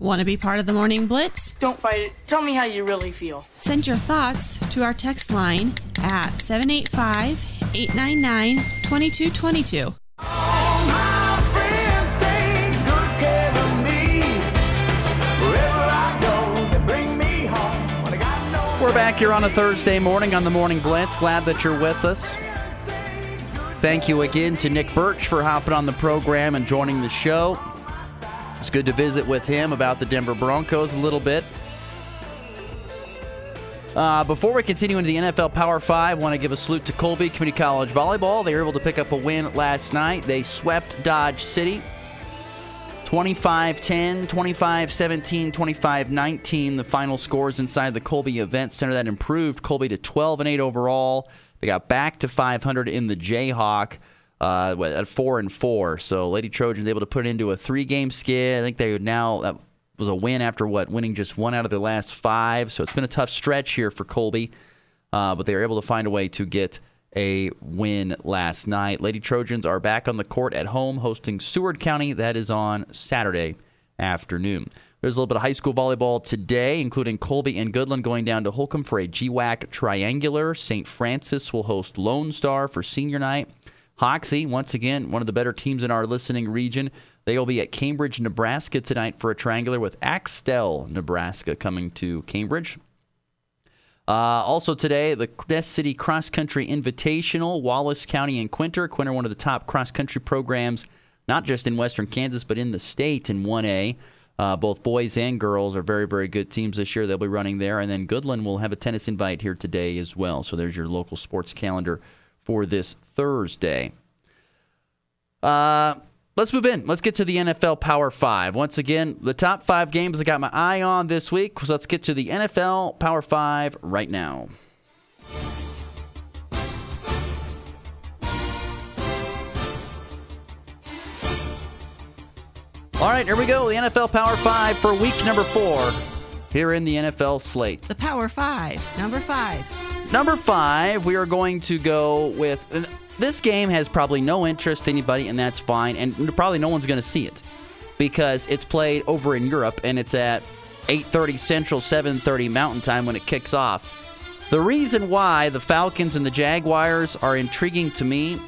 Want to be part of the Morning Blitz? Don't fight it. Tell me how you really feel. Send your thoughts to our text line at 785 899 2222. We're back here on a Thursday morning on the Morning Blitz. Glad that you're with us. Thank you again to Nick Birch for hopping on the program and joining the show. It's good to visit with him about the Denver Broncos a little bit. Uh, before we continue into the NFL Power 5, I want to give a salute to Colby Community College Volleyball. They were able to pick up a win last night. They swept Dodge City 25 10, 25 17, 25 19. The final scores inside the Colby Event Center that improved Colby to 12 and 8 overall. They got back to 500 in the Jayhawk uh, at 4 and 4. So Lady Trojans able to put it into a three game skid. I think they now, that was a win after what, winning just one out of their last five. So it's been a tough stretch here for Colby, uh, but they were able to find a way to get a win last night. Lady Trojans are back on the court at home hosting Seward County. That is on Saturday afternoon. There's a little bit of high school volleyball today, including Colby and Goodland going down to Holcomb for a GWAC triangular. St. Francis will host Lone Star for senior night. Hoxie, once again, one of the better teams in our listening region. They will be at Cambridge, Nebraska tonight for a triangular with Axtell, Nebraska coming to Cambridge. Uh, also today, the Ness City Cross Country Invitational, Wallace County and Quinter. Quinter, one of the top cross country programs, not just in Western Kansas, but in the state in 1A. Uh, both boys and girls are very, very good teams this year. They'll be running there. And then Goodland will have a tennis invite here today as well. So there's your local sports calendar for this Thursday. Uh, let's move in. Let's get to the NFL Power Five. Once again, the top five games I got my eye on this week. So let's get to the NFL Power Five right now. All right, here we go. The NFL Power Five for week number four here in the NFL slate. The Power Five, number five. Number five, we are going to go with. This game has probably no interest to anybody, and that's fine. And probably no one's going to see it because it's played over in Europe, and it's at 8:30 Central, 7:30 Mountain Time when it kicks off. The reason why the Falcons and the Jaguars are intriguing to me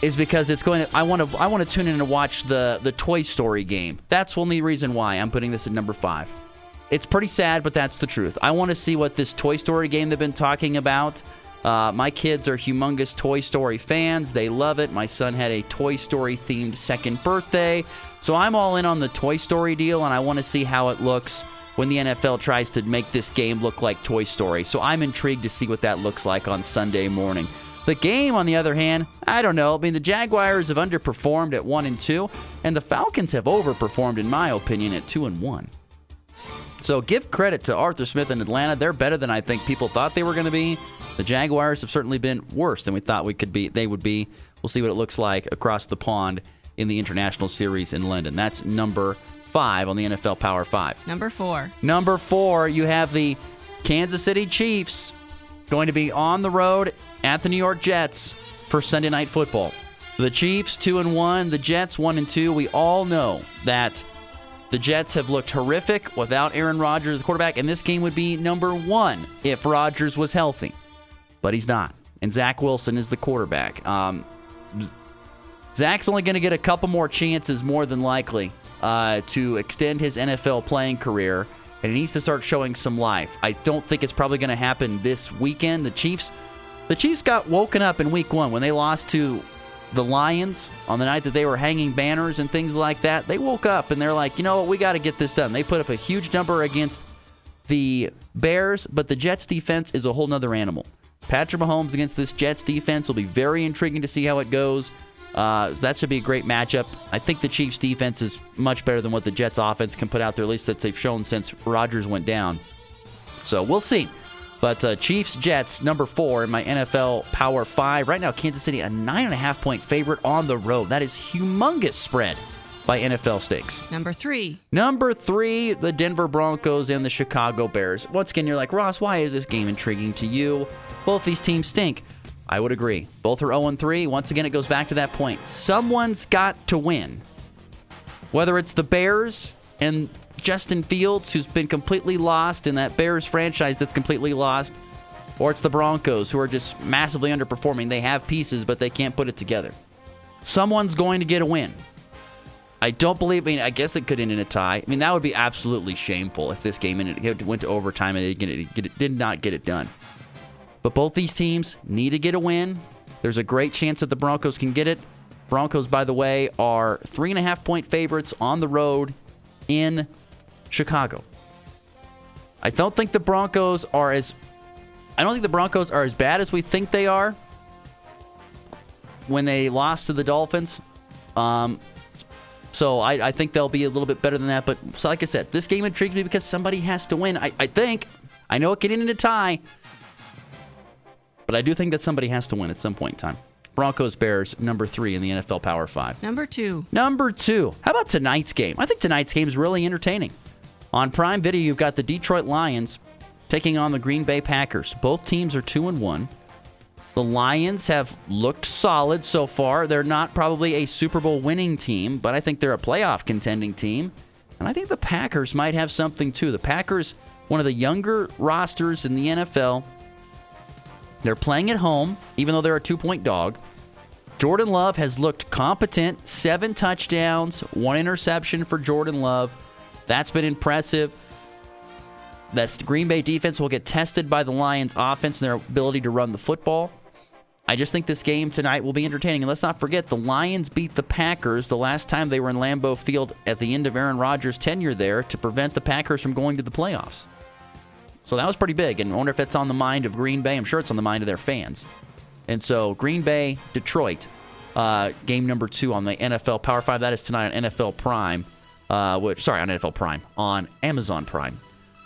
is because it's going to I want to I want to tune in and watch the the Toy Story game. That's only reason why I'm putting this at number 5. It's pretty sad, but that's the truth. I want to see what this Toy Story game they've been talking about. Uh, my kids are humongous Toy Story fans. They love it. My son had a Toy Story themed second birthday. So I'm all in on the Toy Story deal, and I want to see how it looks when the NFL tries to make this game look like Toy Story. So I'm intrigued to see what that looks like on Sunday morning. The game, on the other hand, I don't know. I mean, the Jaguars have underperformed at one and two, and the Falcons have overperformed, in my opinion, at two and one. So give credit to Arthur Smith and Atlanta. They're better than I think people thought they were going to be. The Jaguars have certainly been worse than we thought we could be. They would be. We'll see what it looks like across the pond in the international series in London. That's number five on the NFL Power Five. Number four. Number four, you have the Kansas City Chiefs going to be on the road at the New York Jets for Sunday Night Football. The Chiefs two and one, the Jets one and two. We all know that the Jets have looked horrific without Aaron Rodgers, the quarterback, and this game would be number one if Rodgers was healthy. But he's not. And Zach Wilson is the quarterback. Um, Zach's only going to get a couple more chances, more than likely, uh, to extend his NFL playing career, and he needs to start showing some life. I don't think it's probably going to happen this weekend. The Chiefs, the Chiefs got woken up in Week One when they lost to the Lions on the night that they were hanging banners and things like that. They woke up and they're like, you know what, we got to get this done. They put up a huge number against the Bears, but the Jets defense is a whole nother animal. Patrick Mahomes against this Jets defense will be very intriguing to see how it goes. Uh, so that should be a great matchup. I think the Chiefs' defense is much better than what the Jets' offense can put out there, at least that they've shown since Rodgers went down. So we'll see. But uh, Chiefs, Jets, number four in my NFL Power Five. Right now, Kansas City, a nine and a half point favorite on the road. That is humongous spread by NFL stakes. Number three. Number three, the Denver Broncos and the Chicago Bears. Once again, you're like, Ross, why is this game intriguing to you? Both these teams stink. I would agree. Both are 0 3. Once again, it goes back to that point. Someone's got to win. Whether it's the Bears and Justin Fields, who's been completely lost, in that Bears franchise that's completely lost, or it's the Broncos, who are just massively underperforming. They have pieces, but they can't put it together. Someone's going to get a win. I don't believe. I mean, I guess it could end in a tie. I mean, that would be absolutely shameful if this game went to overtime and it did not get it done. But both these teams need to get a win. There's a great chance that the Broncos can get it. Broncos, by the way, are three and a half point favorites on the road in Chicago. I don't think the Broncos are as I don't think the Broncos are as bad as we think they are when they lost to the Dolphins. Um, so I, I, think they'll be a little bit better than that. But so like I said, this game intrigues me because somebody has to win. I, I think. I know it can end in a tie. But I do think that somebody has to win at some point in time. Broncos Bears, number three in the NFL Power Five. Number two. Number two. How about tonight's game? I think tonight's game is really entertaining. On Prime Video, you've got the Detroit Lions taking on the Green Bay Packers. Both teams are two and one. The Lions have looked solid so far. They're not probably a Super Bowl winning team, but I think they're a playoff contending team. And I think the Packers might have something too. The Packers, one of the younger rosters in the NFL, they're playing at home, even though they're a two point dog. Jordan Love has looked competent. Seven touchdowns, one interception for Jordan Love. That's been impressive. That Green Bay defense will get tested by the Lions' offense and their ability to run the football. I just think this game tonight will be entertaining. And let's not forget, the Lions beat the Packers the last time they were in Lambeau Field at the end of Aaron Rodgers' tenure there to prevent the Packers from going to the playoffs. So that was pretty big. And I wonder if that's on the mind of Green Bay. I'm sure it's on the mind of their fans. And so Green Bay, Detroit, uh, game number two on the NFL Power Five. That is tonight on NFL Prime. Uh, which sorry on NFL Prime on Amazon Prime.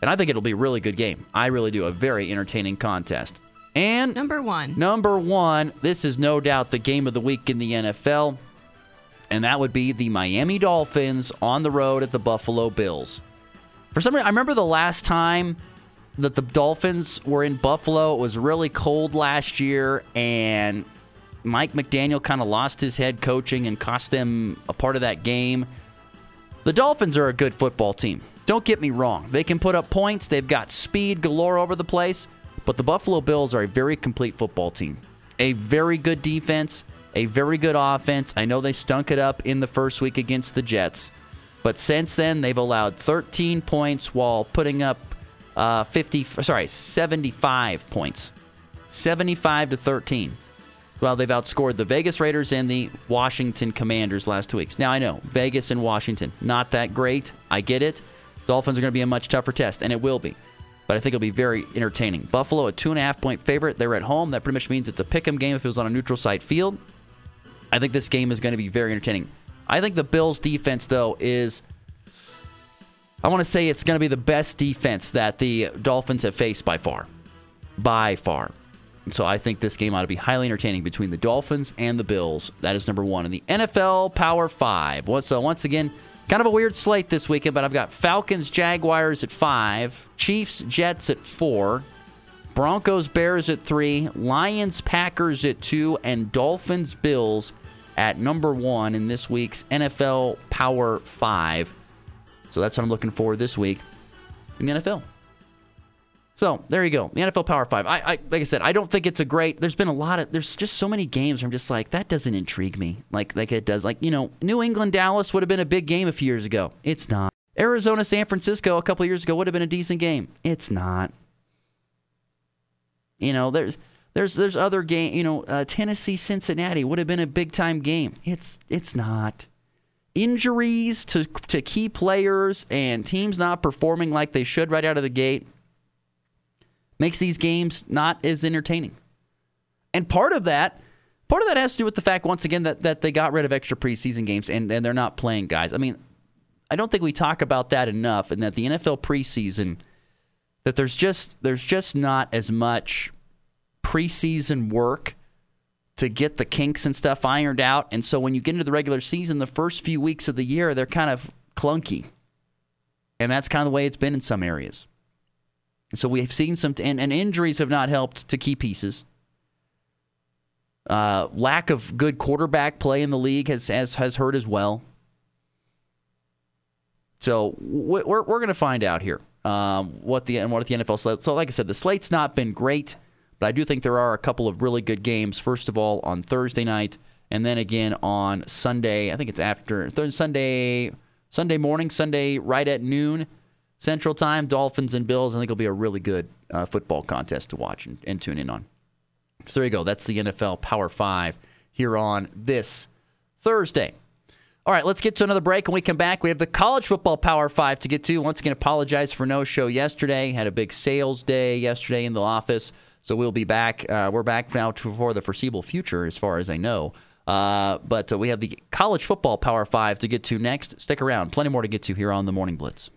And I think it'll be a really good game. I really do. A very entertaining contest. And number one. Number one. This is no doubt the game of the week in the NFL. And that would be the Miami Dolphins on the road at the Buffalo Bills. For some reason, I remember the last time that the Dolphins were in Buffalo. It was really cold last year, and Mike McDaniel kind of lost his head coaching and cost them a part of that game. The Dolphins are a good football team. Don't get me wrong. They can put up points, they've got speed galore over the place, but the Buffalo Bills are a very complete football team. A very good defense, a very good offense. I know they stunk it up in the first week against the Jets, but since then they've allowed 13 points while putting up uh, 50, sorry, 75 points. 75 to 13. Well, they've outscored the Vegas Raiders and the Washington Commanders last two weeks. Now, I know, Vegas and Washington, not that great. I get it. Dolphins are going to be a much tougher test, and it will be. But I think it'll be very entertaining. Buffalo, a two and a half point favorite. They're at home. That pretty much means it's a pick 'em game if it was on a neutral site field. I think this game is going to be very entertaining. I think the Bills' defense, though, is I want to say it's going to be the best defense that the Dolphins have faced by far. By far. So I think this game ought to be highly entertaining between the Dolphins and the Bills. That is number one in the NFL Power Five. So once again, kind of a weird slate this weekend, but I've got Falcons, Jaguars at five, Chiefs, Jets at four, Broncos, Bears at three, Lions, Packers at two, and Dolphins, Bills at number one in this week's NFL Power Five. So that's what I'm looking for this week in the NFL. So there you go, the NFL Power Five. I, I, like I said, I don't think it's a great. There's been a lot of. There's just so many games where I'm just like that doesn't intrigue me like like it does. Like you know, New England Dallas would have been a big game a few years ago. It's not. Arizona San Francisco a couple years ago would have been a decent game. It's not. You know, there's there's there's other game. You know, uh, Tennessee Cincinnati would have been a big time game. It's it's not injuries to, to key players and teams not performing like they should right out of the gate makes these games not as entertaining. And part of that, part of that has to do with the fact once again that, that they got rid of extra preseason games and, and they're not playing guys. I mean, I don't think we talk about that enough and that the NFL preseason that there's just there's just not as much preseason work to get the kinks and stuff ironed out. And so when you get into the regular season, the first few weeks of the year, they're kind of clunky. And that's kind of the way it's been in some areas. So we've seen some, and, and injuries have not helped to key pieces. Uh, lack of good quarterback play in the league has, has, has hurt as well. So we're, we're going to find out here um, what the and what the NFL slate. So like I said, the slate's not been great, but I do think there are a couple of really good games. First of all, on Thursday night, and then again on Sunday. I think it's after Sunday Sunday morning, Sunday right at noon Central Time. Dolphins and Bills. I think it'll be a really good uh, football contest to watch and, and tune in on. So there you go. That's the NFL Power Five here on this Thursday. All right, let's get to another break. When we come back, we have the college football Power Five to get to. Once again, apologize for no show yesterday. Had a big sales day yesterday in the office, so we'll be back. Uh, we're back now to, for the foreseeable future, as far as I know. Uh, but uh, we have the college football Power Five to get to next. Stick around. Plenty more to get to here on the Morning Blitz.